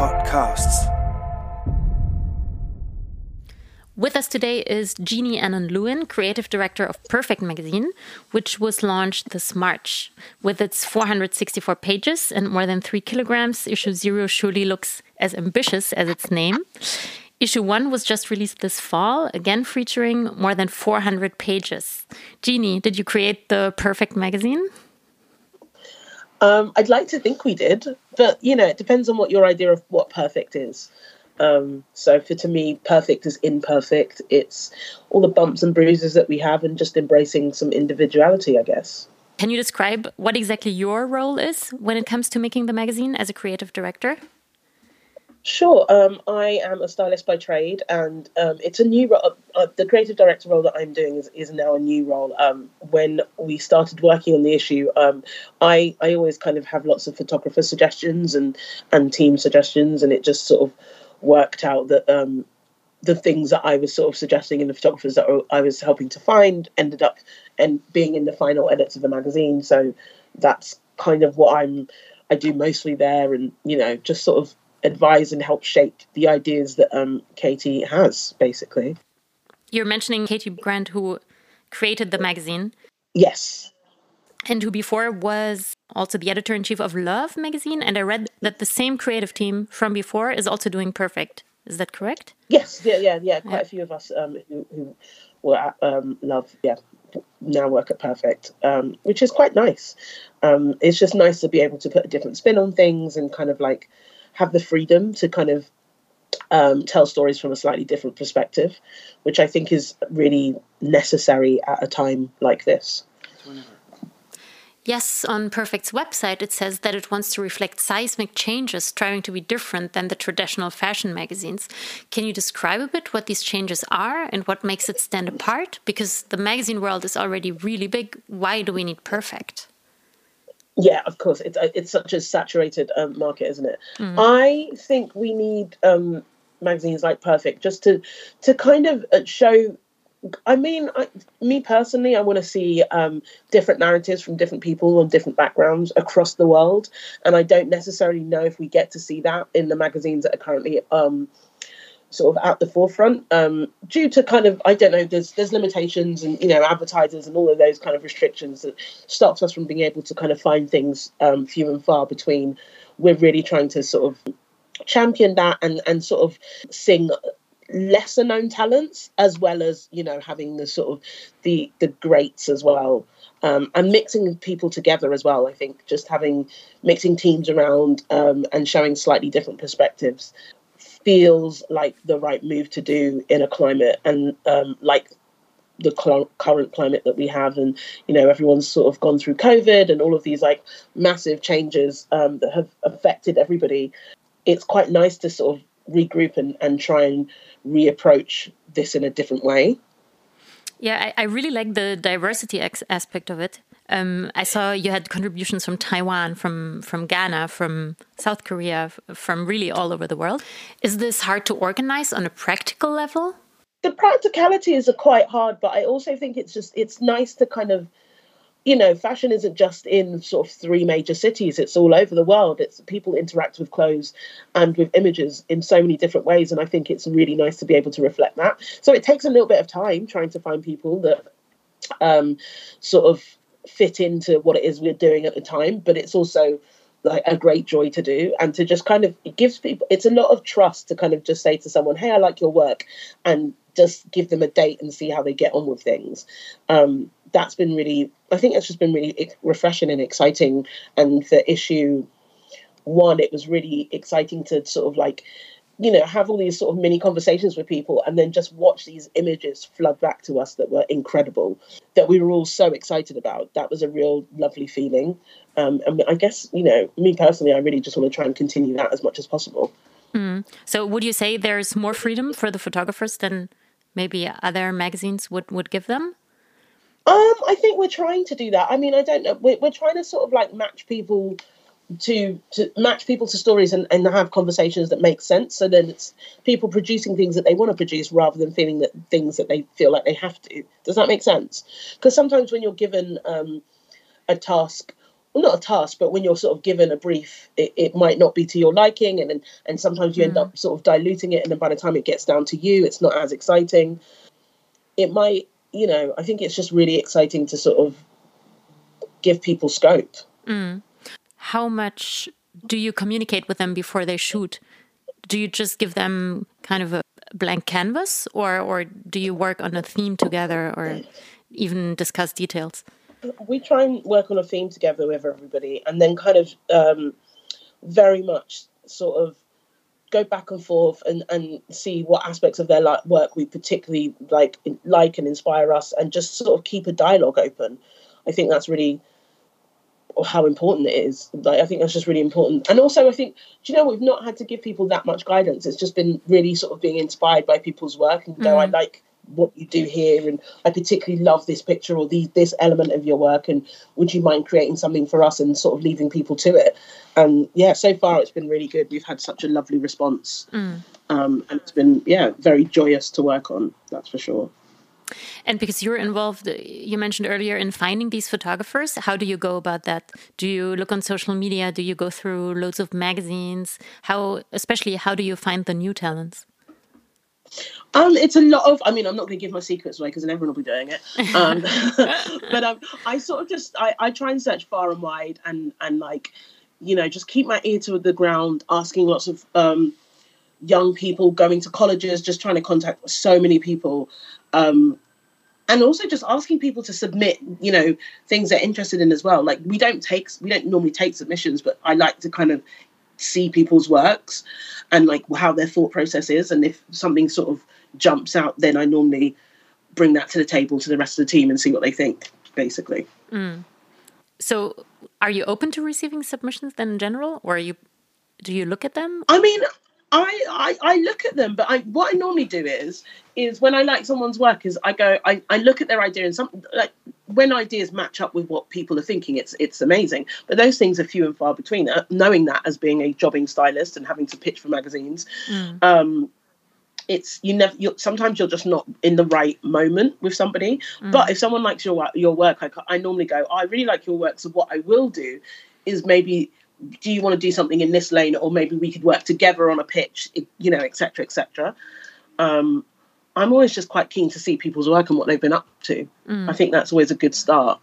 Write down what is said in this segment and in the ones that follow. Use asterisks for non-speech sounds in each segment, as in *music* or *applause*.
Podcasts. With us today is Jeanie Annan Lewin, creative director of Perfect Magazine, which was launched this March. With its 464 pages and more than three kilograms, issue zero surely looks as ambitious as its name. Issue one was just released this fall, again featuring more than 400 pages. Jeanie, did you create the Perfect Magazine? Um, I'd like to think we did, but you know, it depends on what your idea of what perfect is. Um, so for to me, perfect is imperfect. It's all the bumps and bruises that we have, and just embracing some individuality, I guess. Can you describe what exactly your role is when it comes to making the magazine as a creative director? Sure. Um, I am a stylist by trade, and um, it's a new role. Uh, the creative director role that I'm doing is, is now a new role. Um, when we started working on the issue, um, I I always kind of have lots of photographer suggestions and and team suggestions, and it just sort of worked out that um, the things that I was sort of suggesting and the photographers that I was helping to find ended up and being in the final edits of the magazine. So that's kind of what I'm. I do mostly there, and you know, just sort of advise and help shape the ideas that um, Katie has, basically. You're mentioning Katie Grand, who created the magazine. Yes. And who before was also the editor in chief of Love magazine. And I read that the same creative team from before is also doing Perfect. Is that correct? Yes, yeah, yeah, yeah. Quite yeah. a few of us um, who, who, were at um, Love, yeah, now work at Perfect, um, which is quite nice. Um, it's just nice to be able to put a different spin on things and kind of like have the freedom to kind of um, tell stories from a slightly different perspective, which I think is really necessary at a time like this. Yes, on Perfect's website, it says that it wants to reflect seismic changes, striving to be different than the traditional fashion magazines. Can you describe a bit what these changes are and what makes it stand apart? Because the magazine world is already really big. Why do we need Perfect? Yeah, of course. It's it's such a saturated um, market, isn't it? Mm. I think we need um, magazines like Perfect just to to kind of uh, show. I mean, I, me personally, I want to see um, different narratives from different people on different backgrounds across the world, and I don't necessarily know if we get to see that in the magazines that are currently um, sort of at the forefront. Um, due to kind of I don't know there's there's limitations and you know advertisers and all of those kind of restrictions that stops us from being able to kind of find things um, few and far between. We're really trying to sort of champion that and and sort of sing lesser known talents as well as you know having the sort of the the greats as well. Um, and mixing people together as well i think. Just having mixing teams around um, and showing slightly different perspectives feels like the right move to do in a climate and um, like the cl- current climate that we have and you know everyone's sort of gone through covid and all of these like massive changes um, that have affected everybody it's quite nice to sort of regroup and, and try and reapproach this in a different way. Yeah i, I really like the diversity ex- aspect of it um, I saw you had contributions from Taiwan, from from Ghana, from South Korea, from really all over the world. Is this hard to organize on a practical level? The practicalities are quite hard, but I also think it's just it's nice to kind of you know, fashion isn't just in sort of three major cities, it's all over the world. It's people interact with clothes and with images in so many different ways. And I think it's really nice to be able to reflect that. So it takes a little bit of time trying to find people that um, sort of fit into what it is we're doing at the time, but it's also like a great joy to do and to just kind of it gives people it's a lot of trust to kind of just say to someone hey i like your work and just give them a date and see how they get on with things. Um, that's been really i think it's just been really refreshing and exciting and the issue one it was really exciting to sort of like you know, have all these sort of mini conversations with people and then just watch these images flood back to us that were incredible, that we were all so excited about. That was a real lovely feeling. Um, and I guess, you know, me personally, I really just want to try and continue that as much as possible. Mm. So, would you say there's more freedom for the photographers than maybe other magazines would, would give them? Um, I think we're trying to do that. I mean, I don't know. We're, we're trying to sort of like match people to to match people to stories and, and have conversations that make sense. So then it's people producing things that they want to produce rather than feeling that things that they feel like they have to. Does that make sense? Because sometimes when you're given um, a task well, not a task, but when you're sort of given a brief, it, it might not be to your liking, and and sometimes you mm. end up sort of diluting it, and then by the time it gets down to you, it's not as exciting. It might, you know, I think it's just really exciting to sort of give people scope. Mm. How much do you communicate with them before they shoot? Do you just give them kind of a blank canvas, or or do you work on a theme together, or even discuss details? we try and work on a theme together with everybody and then kind of um, very much sort of go back and forth and, and see what aspects of their work we particularly like like and inspire us and just sort of keep a dialogue open i think that's really how important it is. Like i think that's just really important. And also i think do you know we've not had to give people that much guidance. It's just been really sort of being inspired by people's work and go mm. i like what you do here and I particularly love this picture or the, this element of your work and would you mind creating something for us and sort of leaving people to it? And yeah so far it's been really good. We've had such a lovely response. Mm. um, and it's been yeah very joyous to work on that's for sure and because you're involved, you mentioned earlier in finding these photographers, how do you go about that? Do you look on social media? Do you go through loads of magazines? How, especially, how do you find the new talents? Um, it's a lot of. I mean, I'm not going to give my secrets away because then everyone will be doing it. Um, *laughs* but um, I sort of just I, I try and search far and wide and and like, you know, just keep my ear to the ground, asking lots of um, young people going to colleges, just trying to contact so many people. Um, and also just asking people to submit, you know, things they're interested in as well. Like we don't take, we don't normally take submissions, but I like to kind of see people's works and like how their thought process is. And if something sort of jumps out, then I normally bring that to the table to the rest of the team and see what they think, basically. Mm. So, are you open to receiving submissions then in general, or are you? Do you look at them? I mean, I, I, I look at them, but I what I normally do is is when I like someone's work is I go I, I look at their idea and some like when ideas match up with what people are thinking, it's it's amazing. But those things are few and far between. Uh, knowing that as being a jobbing stylist and having to pitch for magazines, mm. um, it's you never. You're, sometimes you're just not in the right moment with somebody. Mm. But if someone likes your your work, I, I normally go, oh, I really like your work. So what I will do is maybe do you want to do something in this lane or maybe we could work together on a pitch you know etc etc um, i'm always just quite keen to see people's work and what they've been up to. Mm. i think that's always a good start.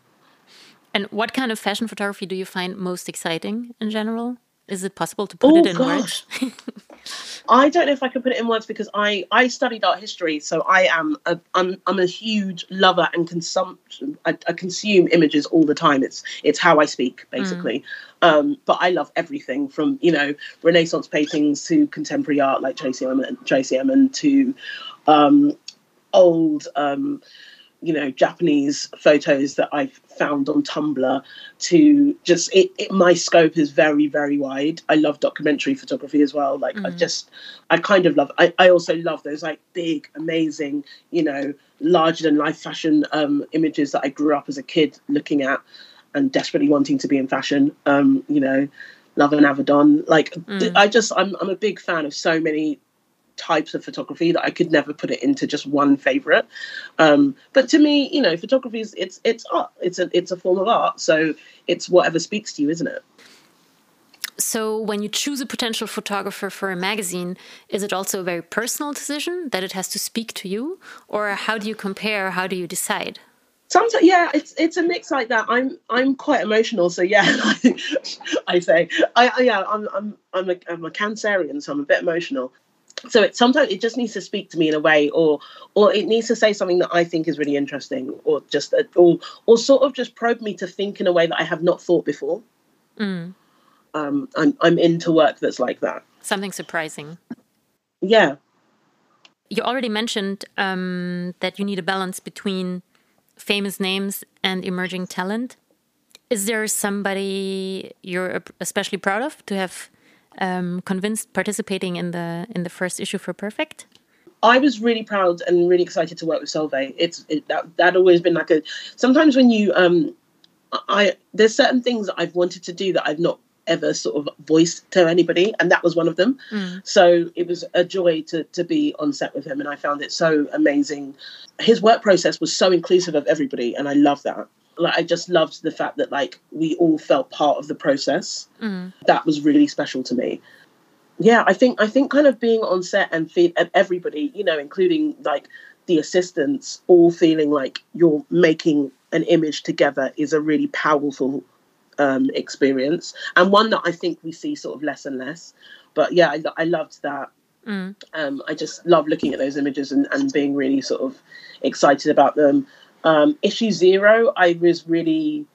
And what kind of fashion photography do you find most exciting in general? Is it possible to put oh, it in gosh. words *laughs* I don't know if I can put it in words because I, I studied art history, so I am a I'm, I'm a huge lover and consumption. I, I, consume images all the time. It's it's how I speak basically. Mm. Um, but I love everything from you know Renaissance paintings to contemporary art like Tracey Emin, Tracey Emin to um, old. Um, you know Japanese photos that I've found on Tumblr to just it, it, my scope is very very wide. I love documentary photography as well. Like mm. I just I kind of love I, I also love those like big amazing you know larger than life fashion um, images that I grew up as a kid looking at and desperately wanting to be in fashion. Um, you know, Love and Avedon. Like mm. I just I'm I'm a big fan of so many types of photography that I could never put it into just one favorite. Um, but to me, you know, photography is it's it's art. It's a it's a form of art. So it's whatever speaks to you, isn't it? So, when you choose a potential photographer for a magazine, is it also a very personal decision that it has to speak to you, or how do you compare? How do you decide? Sometimes, yeah, it's it's a mix like that. I'm I'm quite emotional, so yeah, *laughs* I say, I, yeah, I'm I'm I'm a, I'm a Cancerian, so I'm a bit emotional so it sometimes it just needs to speak to me in a way or or it needs to say something that i think is really interesting or just or or sort of just probe me to think in a way that i have not thought before. Mm. um i'm i'm into work that's like that. Something surprising. Yeah. You already mentioned um, that you need a balance between famous names and emerging talent. Is there somebody you're especially proud of to have um, convinced participating in the in the first issue for Perfect? I was really proud and really excited to work with Sølve. It's it, that that always been like a. Sometimes when you um, I there's certain things that I've wanted to do that I've not ever sort of voiced to anybody, and that was one of them. Mm. So it was a joy to to be on set with him, and I found it so amazing. His work process was so inclusive of everybody, and I love that. Like I just loved the fact that like we all felt part of the process. Mm. That was really special to me. Yeah, I think I think kind of being on set and feel and everybody, you know, including like the assistants, all feeling like you're making an image together is a really powerful um, experience and one that I think we see sort of less and less. But yeah, I, I loved that. Mm. Um, I just love looking at those images and, and being really sort of excited about them. Um, issue zero, I was really,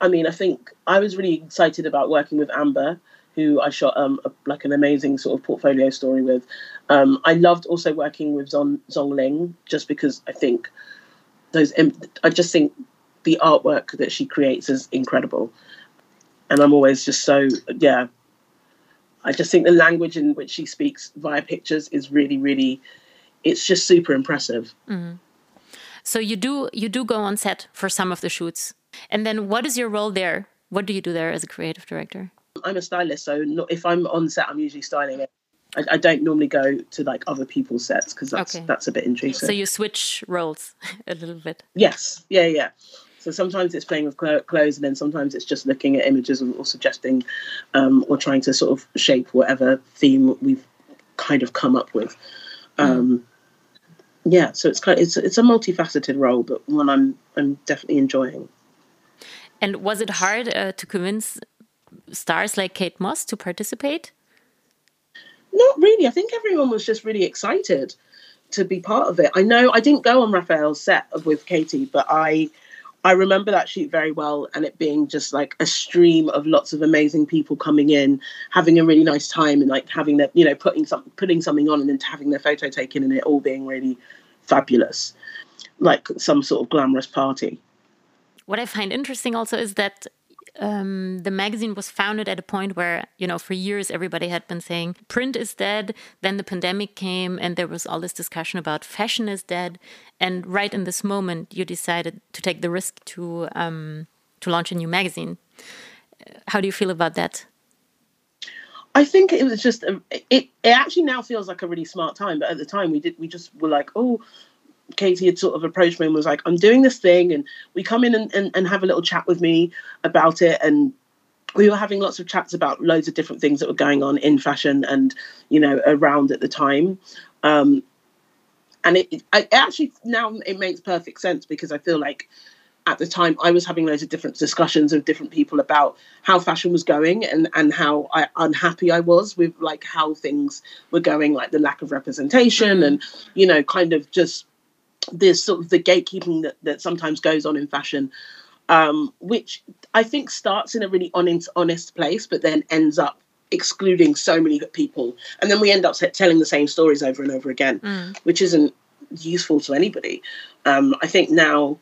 I mean, I think I was really excited about working with Amber, who I shot um, a, like an amazing sort of portfolio story with. Um, I loved also working with Zhong, Zhong Lin just because I think those, I just think the artwork that she creates is incredible. And I'm always just so, yeah, I just think the language in which she speaks via pictures is really, really, it's just super impressive. Mm-hmm. So you do you do go on set for some of the shoots, and then what is your role there? What do you do there as a creative director? I'm a stylist, so not, if I'm on set, I'm usually styling it. I, I don't normally go to like other people's sets because that's okay. that's a bit intrusive. So you switch roles *laughs* a little bit. Yes, yeah, yeah. So sometimes it's playing with clothes, and then sometimes it's just looking at images or, or suggesting, um, or trying to sort of shape whatever theme we've kind of come up with. Hmm. Um, yeah, so it's kind of, it's it's a multifaceted role, but one I'm I'm definitely enjoying. And was it hard uh, to convince stars like Kate Moss to participate? Not really. I think everyone was just really excited to be part of it. I know I didn't go on Raphael's set with Katie, but I I remember that shoot very well and it being just like a stream of lots of amazing people coming in, having a really nice time and like having that, you know, putting some putting something on and then having their photo taken and it all being really fabulous. Like some sort of glamorous party. What I find interesting also is that um, the magazine was founded at a point where, you know, for years everybody had been saying print is dead. Then the pandemic came and there was all this discussion about fashion is dead. And right in this moment, you decided to take the risk to um, to launch a new magazine. How do you feel about that? I think it was just it. It actually now feels like a really smart time, but at the time we did we just were like, oh, Katie had sort of approached me and was like, I'm doing this thing. And we come in and, and, and have a little chat with me about it. And we were having lots of chats about loads of different things that were going on in fashion and, you know, around at the time. Um, and it, it actually now it makes perfect sense because I feel like at the time I was having loads of different discussions with different people about how fashion was going and and how I, unhappy I was with like how things were going, like the lack of representation and you know, kind of just this sort of the gatekeeping that, that sometimes goes on in fashion, um, which I think starts in a really honest, honest place, but then ends up excluding so many people, and then we end up telling the same stories over and over again, mm. which isn't useful to anybody. Um, I think now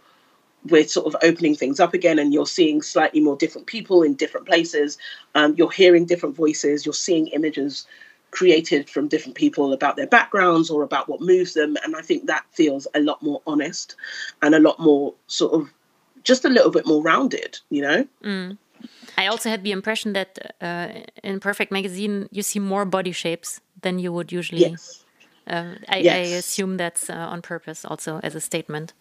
we're sort of opening things up again, and you're seeing slightly more different people in different places. Um, you're hearing different voices. You're seeing images created from different people about their backgrounds or about what moves them. And I think that feels a lot more honest and a lot more sort of just a little bit more rounded, you know? Mm. I also had the impression that uh, in Perfect Magazine, you see more body shapes than you would usually. Yes. Uh, I, yes. I, assume that's uh, on purpose, also as a statement.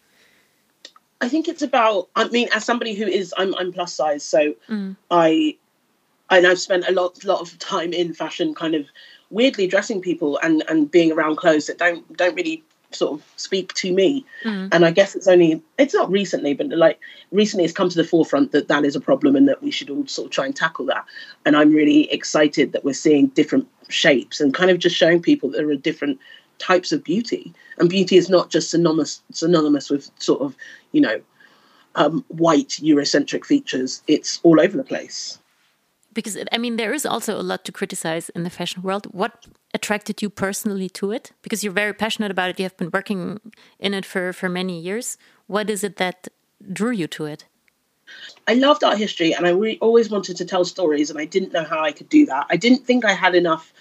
I think it's about. I mean, as somebody who is, I'm, I'm plus size, so mm. I, and I've spent a lot, lot of time in fashion, kind of weirdly dressing people and and being around clothes that don't don't really sort of speak to me. Mm. and i guess it's only it's not recently but like recently it's come to the forefront that that is a problem and that we should all sort of try and tackle that. And i'm really excited that we're seeing different shapes and kind of just showing people that there are different types of beauty. And beauty is not just synonymous synonymous with sort of you know um, white eurocentric features. It's all over the place because I mean there is also a lot to criticize in the fashion world. What attracted you personally to it? Because you're very passionate about it. You have been working in it for for many years. What is it that drew you to it? I loved art history, and I really always wanted to tell stories, and I didn't know how I could do that. I didn't think I had enough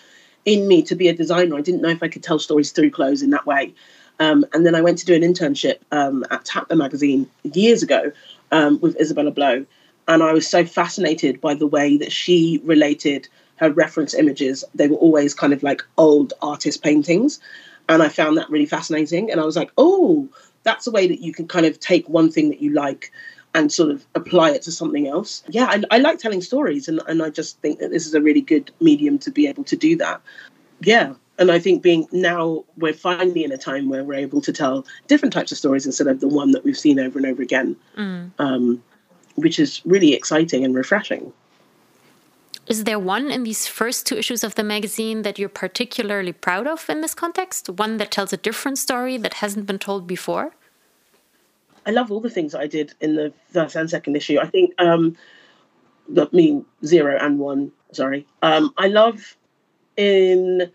in me to be a designer. I didn't know if I could tell stories through clothes in that way. Um, and then I went to do an internship um, at Tatler magazine years ago um, with Isabella Blow and I was so fascinated by the way that she related her reference images. They were always kind of like old artist paintings. And I found that really fascinating. And I was like, oh, that's a way that you can kind of take one thing that you like and sort of apply it to something else. Yeah, I, I like telling stories, and, and I just think that this is a really good medium to be able to do that. Yeah, and I think being now we're finally in a time where we're able to tell different types of stories instead of the one that we've seen over and over again, mm. um, which is really exciting and refreshing. Is there one in these first two issues of the magazine that you're particularly proud of in this context? One that tells a different story that hasn't been told before? I love all the things I did in the first and second issue. I think, um, I mean, zero and one, sorry. Um, I love in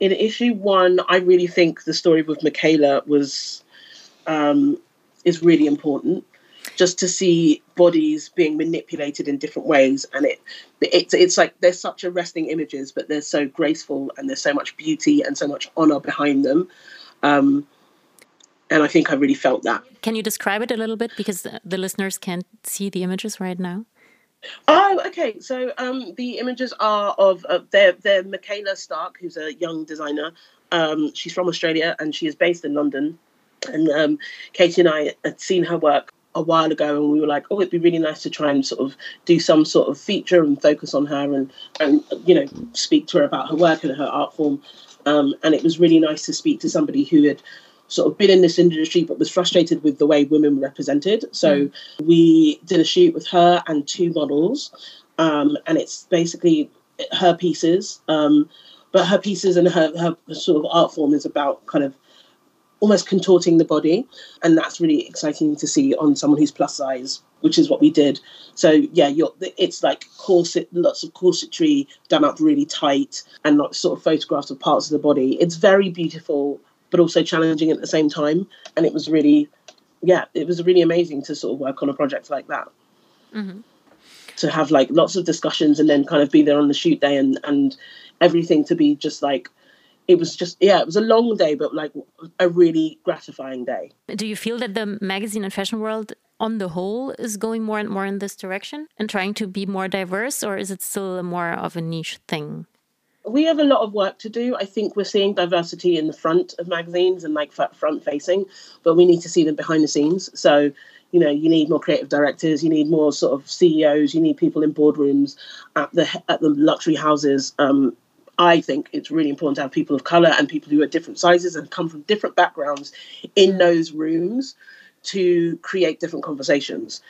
in issue one, I really think the story with Michaela was um, is really important just to see bodies being manipulated in different ways and it it's it's like there's such arresting images but they're so graceful and there's so much beauty and so much honor behind them um, and I think I really felt that. Can you describe it a little bit because the listeners can't see the images right now? Oh, okay. So um, the images are of uh, they're, they're Michaela Stark, who's a young designer. Um, she's from Australia and she is based in London. And um, Katie and I had seen her work a while ago and we were like, oh, it'd be really nice to try and sort of do some sort of feature and focus on her and, and you know, speak to her about her work and her art form. Um, and it was really nice to speak to somebody who had sort of been in this industry but was frustrated with the way women were represented. So mm. we did a shoot with her and two models. Um, and it's basically her pieces. Um, but her pieces and her, her sort of art form is about kind of almost contorting the body. And that's really exciting to see on someone who's plus size, which is what we did. So yeah, it's like corset, lots of corsetry done up really tight and like sort of photographs of parts of the body. It's very beautiful, but also challenging at the same time. And it was really, yeah, it was really amazing to sort of work on a project like that. Mm-hmm. To have like lots of discussions and then kind of be there on the shoot day and, and everything to be just like it was just yeah it was a long day but like a really gratifying day. Do you feel that the magazine and fashion world on the whole is going more and more in this direction and trying to be more diverse or is it still more of a niche thing? We have a lot of work to do. I think we're seeing diversity in the front of magazines and like front facing but we need to see them behind the scenes. So you know you need more creative directors you need more sort of ceos you need people in boardrooms at the at the luxury houses um, I think it's really important to have people of color and people who are different sizes and come from different backgrounds in those rooms to create different conversations.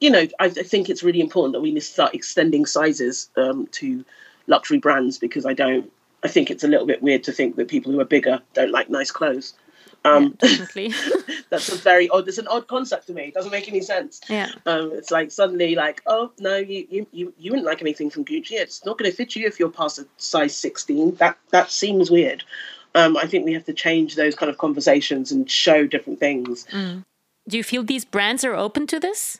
You know, I, I think it's really important that we need to start extending sizes um, to luxury brands because I don't. I think it's a little bit weird to think that people who are bigger don't like nice clothes. Um, yeah, definitely. *laughs* that's a very odd. It's an odd concept to me. It doesn't make any sense. Yeah. Um, it's like suddenly like, oh no, you you you, you wouldn't like anything from Gucci. It's not going to fit you if you're past a size sixteen. That that seems weird. Um, I think we have to change those kind of conversations and show different things. Mm. Do you feel these brands are open to this?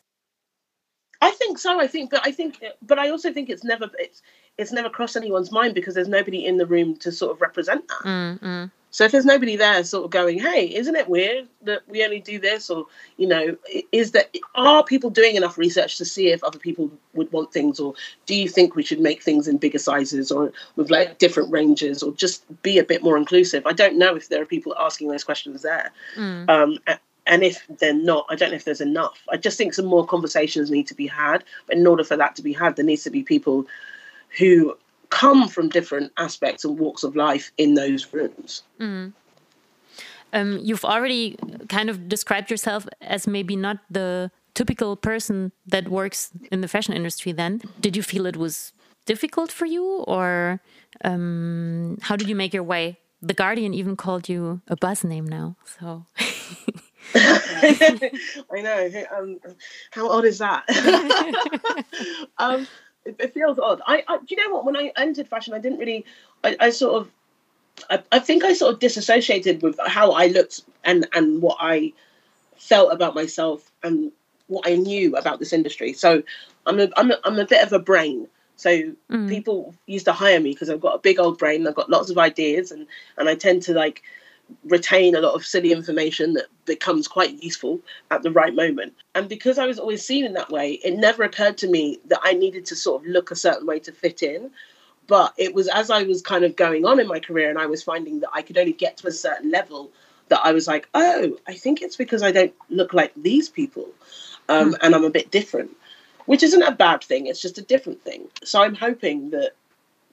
I think so. I think, but I think, but I also think it's never it's it's never crossed anyone's mind because there's nobody in the room to sort of represent that. Mm, mm. So if there's nobody there sort of going, hey, isn't it weird that we only do this? Or, you know, is that, are people doing enough research to see if other people would want things? Or do you think we should make things in bigger sizes or with like different ranges or just be a bit more inclusive? I don't know if there are people asking those questions there. Mm. Um, and if they're not, I don't know if there's enough. I just think some more conversations need to be had. But in order for that to be had, there needs to be people who come from different aspects and walks of life in those rooms. Mm. Um, you've already kind of described yourself as maybe not the typical person that works in the fashion industry then. Did you feel it was difficult for you, or um, how did you make your way? The Guardian even called you a buzz name now, so. *laughs* I know. Um, how odd is that? *laughs* um, it, it feels odd. I, I, do you know what? When I entered fashion, I didn't really. I, I sort of. I, I think I sort of disassociated with how I looked and and what I felt about myself and what I knew about this industry. So I'm a I'm a, I'm a bit of a brain. So mm. people used to hire me because I've got a big old brain. I've got lots of ideas, and and I tend to like retain a lot of silly information that becomes quite useful at the right moment. And because I was always seen in that way, it never occurred to me that I needed to sort of look a certain way to fit in. But it was as I was kind of going on in my career and I was finding that I could only get to a certain level that I was like, oh, I think it's because I don't look like these people, um, mm. and I'm a bit different, which isn't a bad thing. It's just a different thing. So I'm hoping that,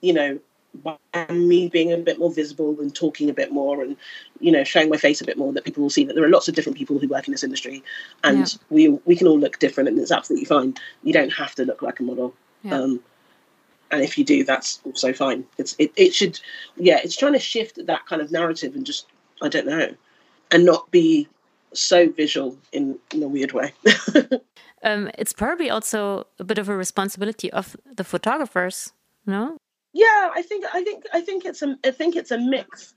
you know, by me being a bit more visible and talking a bit more and you know showing my face a bit more that people will see that there are lots of different people who work in this industry. And yeah. we we can all look different and it's absolutely fine. You don't have to look like a model. Yeah. um, and if you do that's also fine. It's it, it should yeah it's trying to shift that kind of narrative and just i don't know and not be so visual in, in a weird way. *laughs* Um, it's probably also a bit of a responsibility of the photographers no yeah i think i think i think it's a i think it's a mix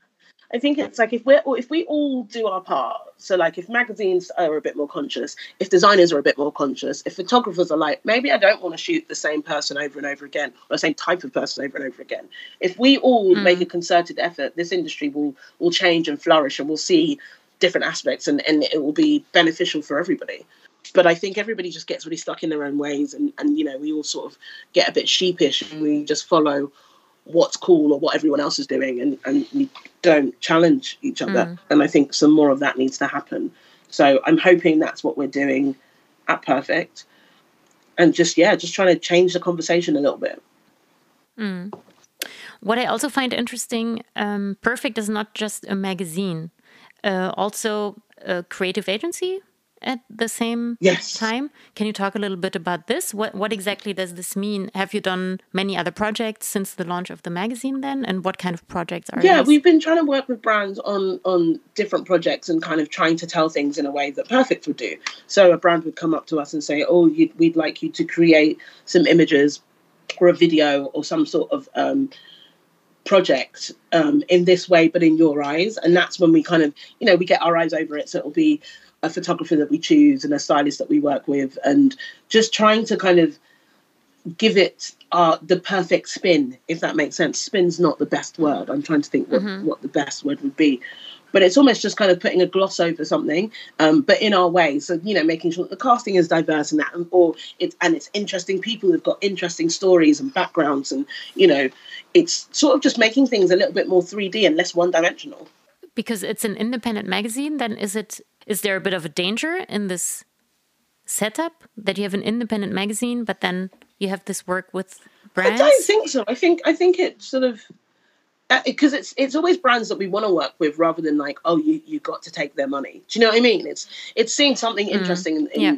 I think it's like if we're if we all do our part. So like if magazines are a bit more conscious, if designers are a bit more conscious, if photographers are like maybe I don't want to shoot the same person over and over again or the same type of person over and over again. If we all mm. make a concerted effort, this industry will will change and flourish, and we'll see different aspects, and and it will be beneficial for everybody. But I think everybody just gets really stuck in their own ways, and and you know we all sort of get a bit sheepish and we just follow what's cool or what everyone else is doing and, and we don't challenge each other. Mm. And I think some more of that needs to happen. So I'm hoping that's what we're doing at Perfect. And just, yeah, just trying to change the conversation a little bit. Mm. What I also find interesting um, Perfect is not just a magazine, uh, also a creative agency at the same yes. time. Can you talk a little bit about this? What what exactly does this mean? Have you done many other projects since the launch of the magazine then? And what kind of projects are Yeah, these? we've been trying to work with brands on on different projects and kind of trying to tell things in a way that Perfect would do. So a brand would come up to us and say, "Oh, we'd like you to create some images or a video or some sort of um, project um, in this way, but in your eyes." And that's when we kind of, you know, we get our eyes over it. So it'll be a photographer that we choose and a stylist that we work with, and just trying to kind of give it uh, the perfect spin, if that makes sense. Spin's not the best word. I'm trying to think what, mm-hmm. what the best word would be. But it's almost just kind of putting a gloss over something, um, but in our way. So you know, making sure that the casting is diverse and that, or it's and it's interesting people who've got interesting stories and backgrounds, and you know, it's sort of just making things a little bit more 3D and less one-dimensional. Because it's an independent magazine, then is it is there a bit of a danger in this setup that you have an independent magazine, but then you have this work with brands? I don't think so. I think I think it's sort of because uh, it's it's always brands that we want to work with rather than like oh you you got to take their money. Do you know what I mean? It's it's seeing something mm. interesting mm, in, yeah.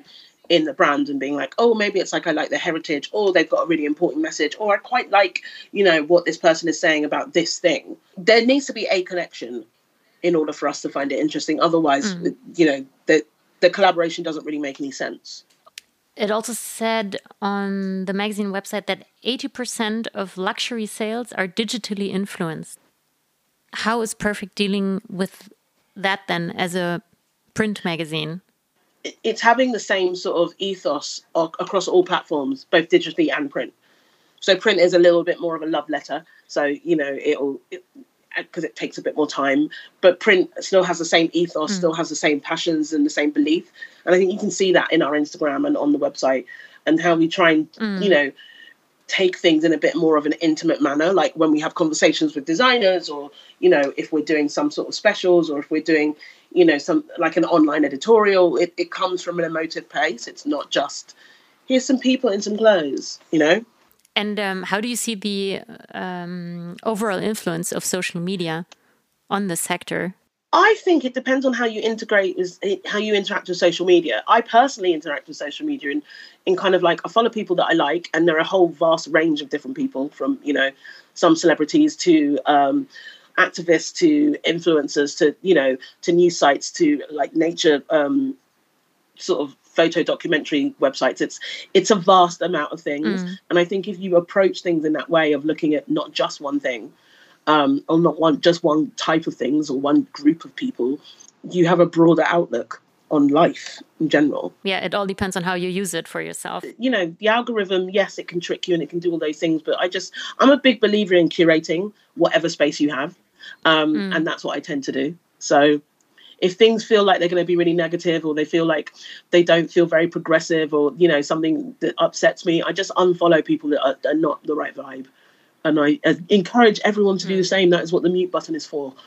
in the brand and being like oh maybe it's like I like the heritage or they've got a really important message or I quite like you know what this person is saying about this thing. There needs to be a connection in order for us to find it interesting. Otherwise, mm. you know, the the collaboration doesn't really make any sense. It also said on the magazine website that 80% of luxury sales are digitally influenced. How is Perfect dealing with that then as a print magazine? It's having the same sort of ethos across all platforms, both digitally and print. So print is a little bit more of a love letter. So you know, it'll it, because it takes a bit more time. But print still has the same ethos, mm. still has the same passions and the same belief. And I think you can see that in our Instagram and on the website and how we try and, mm. you know, take things in a bit more of an intimate manner, like when we have conversations with designers or, you know, if we're doing some sort of specials or if we're doing, you know, some like an online editorial, it, it comes from an emotive place. It's not just here's some people in some clothes, you know? And um, how do you see the um, overall influence of social media on the sector? I think it depends on how you integrate with how you interact with social media. I personally interact with social media in, in kind of like I follow people that I like, and there are a whole vast range of different people from you know some celebrities to um, activists to influencers to you know to news sites to like nature um, sort of photo documentary websites. It's it's a vast amount of things, mm. and I think if you approach things in that way of looking at not just one thing, um, or not one just one type of things or one group of people, you have a broader outlook on life in general. Yeah, it all depends on how you use it for yourself. You know, the algorithm, yes, it can trick you and it can do all those things, but I just I'm a big believer in curating whatever space you have, um, mm. and that's what I tend to do. So if things feel like they're going to be really negative or they feel like they don't feel very progressive or you know something that upsets me i just unfollow people that are, are not the right vibe and I, encourage everyone to do the mm. same that is what the mute button is for *laughs*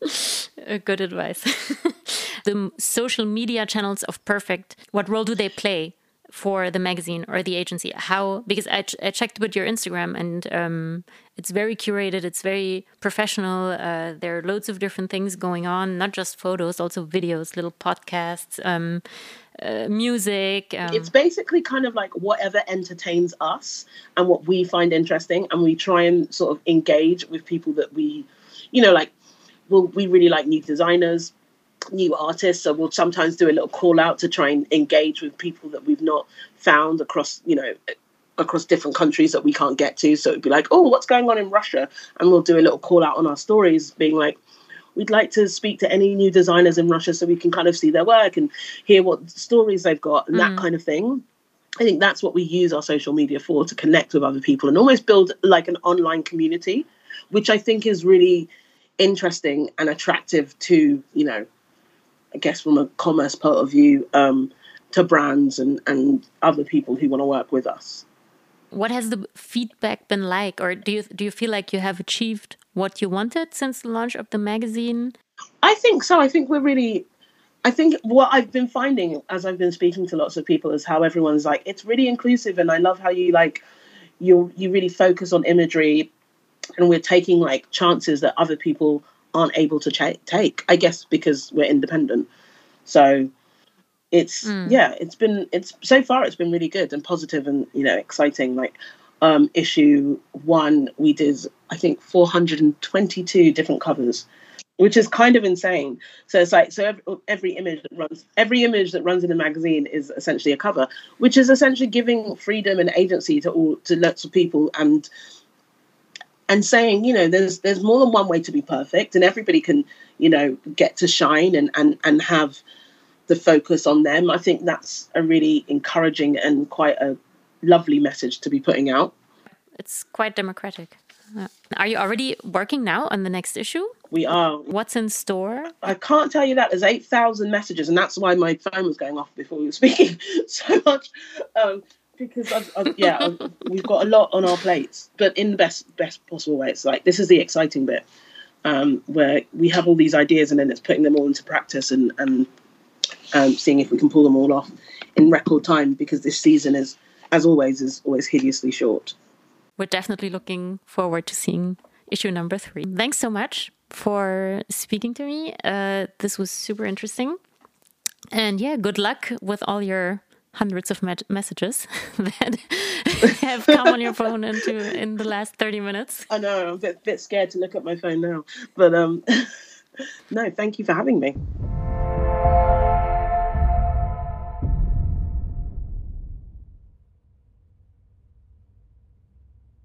*laughs* Good advice. *laughs* the social media channels of Perfect, what role do they play for the magazine or the agency? How, because I, ch I checked with your Instagram and um, it's very curated, it's very professional. Uh, there are loads of different things going on, not just photos, also videos, little podcasts. Um, uh, music. Um. It's basically kind of like whatever entertains us and what we find interesting, and we try and sort of engage with people that we, you know, like, well, we really like new designers, new artists, so we'll sometimes do a little call out to try and engage with people that we've not found across, you know, across different countries that we can't get to. So it'd be like, oh, what's going on in Russia? And we'll do a little call out on our stories, being like, we'd like to speak to any new designers in Russia so we can kind of see their work and hear what stories they've got and mm. that kind of thing. I think that's what we use our social media for to connect with other people and almost build like an online community, which I think is really interesting and attractive to, you know, I guess from a commerce point of view, um, to brands and, and other people who want to work with us. What has the feedback been like, or do you do you feel like you have achieved what you wanted since the launch of the magazine? I think so. I think we're really I think what I've been finding as I've been speaking to lots of people is how everyone's like, it's really inclusive, and I love how you like you you really focus on imagery, and we're taking like chances that other people aren't able to ch- take. I guess because we're independent, so it's mm. yeah, it's been it's so far it's been really good and positive and you know exciting. Like um, issue one, we did I think 422 different covers, which is kind of insane. So it's like so every, every image that runs every image that runs in a magazine is essentially a cover, which is essentially giving freedom and agency to all to lots of people and and saying you know there's there's more than one way to be perfect and everybody can you know get to shine and and and have the focus on them i think that's a really encouraging and quite a lovely message to be putting out. It's quite democratic. Uh, are you already working now on the next issue? We are. What's in store? I can't tell you that. There's 8,000 messages, and that's why my phone was going off before we were speaking *laughs* so much. Um, because I've, I've, yeah, I've, we've got a lot on our plates, but in the best best possible way. It's like this is the exciting bit, um, where we have all these ideas, and then it's putting them all into practice and and um, seeing if we can pull them all off in record time. Because this season is as always, is always hideously short. We're definitely looking forward to seeing issue number three. Thanks so much for speaking to me. Uh, this was super interesting. And yeah, good luck with all your hundreds of messages *laughs* that *laughs* have come on your phone into in the last 30 minutes. I know, I'm a bit, bit scared to look at my phone now. But um, *laughs* no, thank you for having me.